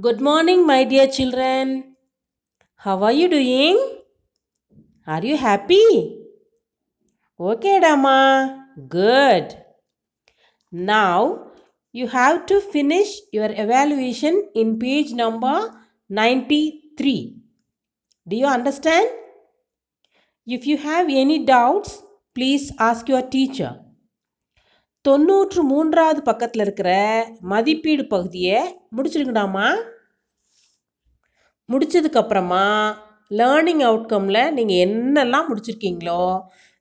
Good morning, my dear children. How are you doing? Are you happy? Okay, Dama. Good. Now you have to finish your evaluation in page number 93. Do you understand? If you have any doubts, please ask your teacher. தொண்ணூற்று மூன்றாவது பக்கத்தில் இருக்கிற மதிப்பீடு பகுதியை முடிச்சிருங்கடாமா. முடிச்சதுக்கப்புறமா learning அவுட்கமில் நீங்கள் என்னெல்லாம் முடிச்சிருக்கீங்களோ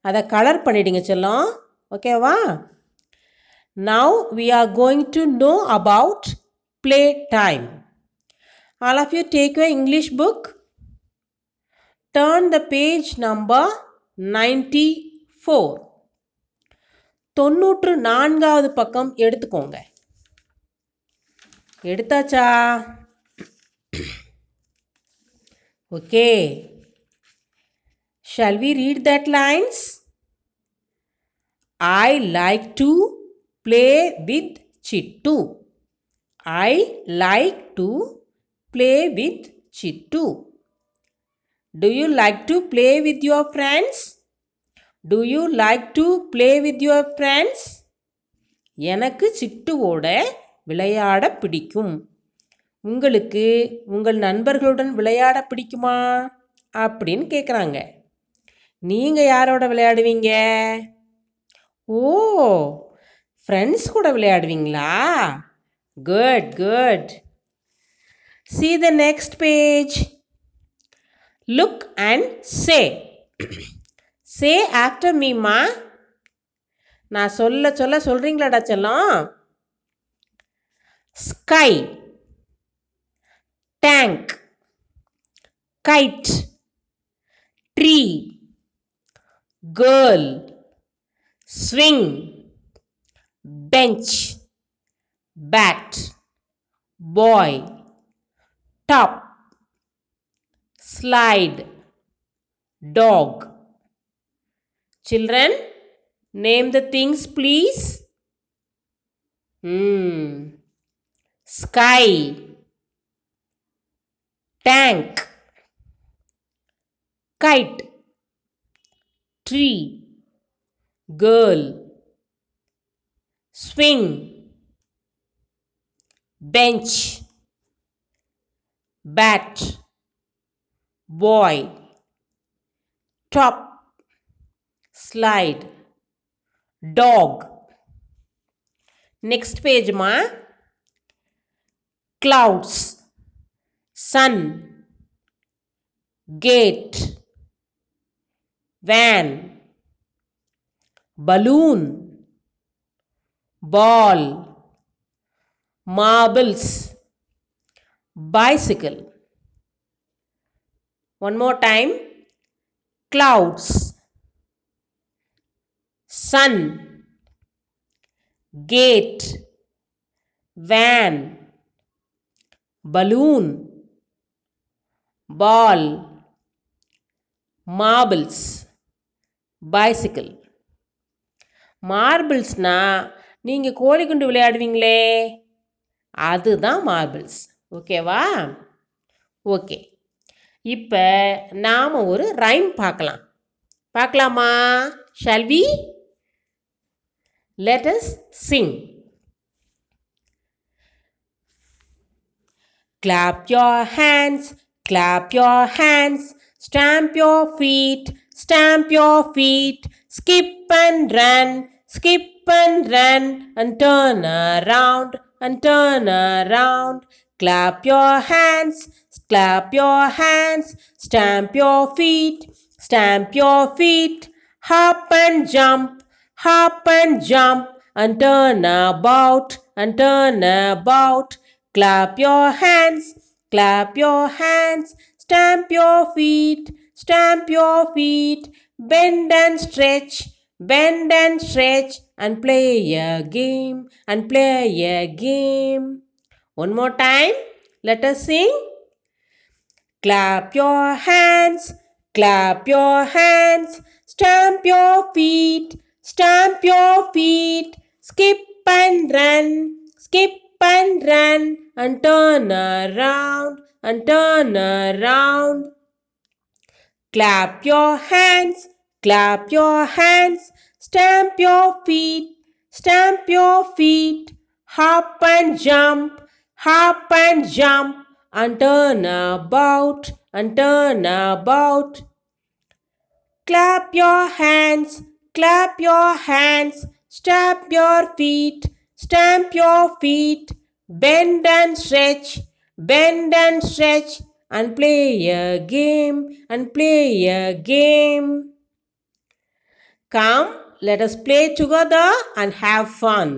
அதை கலர் பண்ணிடுங்க செல்லம். ஓகேவா now we? Are going to know about play time all of you take you English book turn the page number ninety four தொண்ணூற்று நான்காவது பக்கம் எடுத்துக்கோங்க. எடுத்தாச்சா? Okay. Shall we read that lines I like to play with Chittu I like to play with Chittu do you like to play with your friends do you like to play with your friends எனக்கு சிட்டுவோட விளையாட பிடிக்கும். உங்களுக்கு உங்கள் நண்பர்களுடன் விளையாட பிடிக்குமா? அப்படின்னு கேட்குறாங்க நீங்கள் யாரோட விளையாடுவீங்க? ஓ ஃப்ரெண்ட்ஸ் கூட விளையாடுவீங்களா? Good good see the next page look and say say after மீமா நான் சொல்ல சொல்ல சொல்கிறீங்களாடா செல்லம் sky tank kite tree girl swing bench bat boy top slide dog Children, name the things, please. Hmm. Sky, tank, kite, tree, girl, swing, bench, bat, boy, top slide. Dog. Next page ma. Clouds. Sun. Gate. Van. Balloon. Ball. Marbles. Bicycle. One more time. Clouds sun cat van balloon ball marbles bicycle மார்பிள்ஸ்னால் நீங்கள் கோழிக்குண்டு விளையாடுவீங்களே? அதுதான் marbles ஓகேவா okay இப்போ நாம் ஒரு rhyme பார்க்கலாம். பார்க்கலாமா? Shall we Let us sing. Clap your hands, clap your hands, stamp your feet, stamp your feet, skip and run, skip and run, and turn around, and turn around. Clap your hands, clap your hands, stamp your feet, stamp your feet, hop and jump, hop and jump and turn about and turn about. Clap your hands, clap your hands, stamp your feet, stamp your feet, bend and stretch, bend and stretch and play a game and play a game. One more time, let us sing. Clap your hands, clap your hands, stamp your feet, stamp your feet, skip and run, skip and run and turn around and turn around. Clap your hands, clap your hands, stamp your feet, stamp your feet, hop and jump, hop and jump, and turn about and turn about. Clap your hands, clap your hands, stamp your feet, stamp your feet, bend and stretch, bend and stretch, and play a game, and play a game. Come, let us play together and have fun.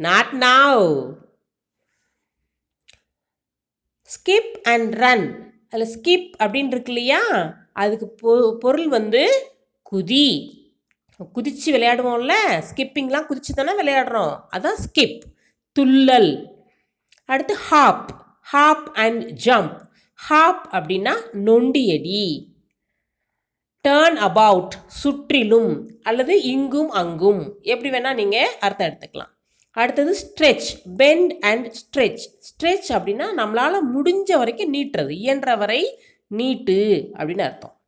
Not now. Skip and run அதில் skip அப்படின்னு இருக்கு இல்லையா அதுக்கு பொ பொருள் வந்து குதி குதித்து விளையாடுவோம்ல ஸ்கிப்பிங்லாம் குதிச்சு தானே விளையாடுறோம். அதான் ஸ்கிப் துள்ளல். அடுத்து hop hop and jump hop அப்படின்னா நொண்டியடி டேர்ன் அபவுட் சுற்றிலும் அல்லது இங்கும் அங்கும். எப்படி வேணால் நீங்கள் அர்த்தம் எடுத்துக்கலாம். அடுத்தது stretch bend and stretch stretch அப்படின்னா நம்மளால் முடிஞ்ச வரைக்கும் நீட்டுறது. இயன்ற வரை நீட்டு அப்படின்னு அர்த்தம்.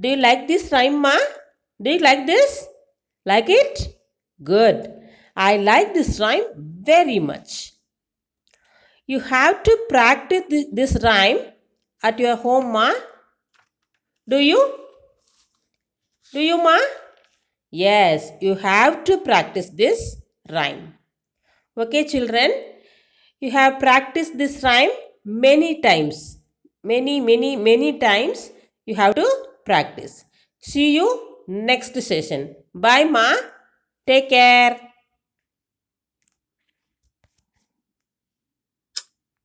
டு யூ லைக் திஸ் ரைம்மா Do you like this? Like it? Good. I like this rhyme very much. You have to practice this rhyme at your home, ma. Do you? Do you, ma? Yes, you have to practice this rhyme. Okay, children, you have practiced this rhyme many times. Many, many, many times you have to practice. See you next session. Bye, Ma. Take care.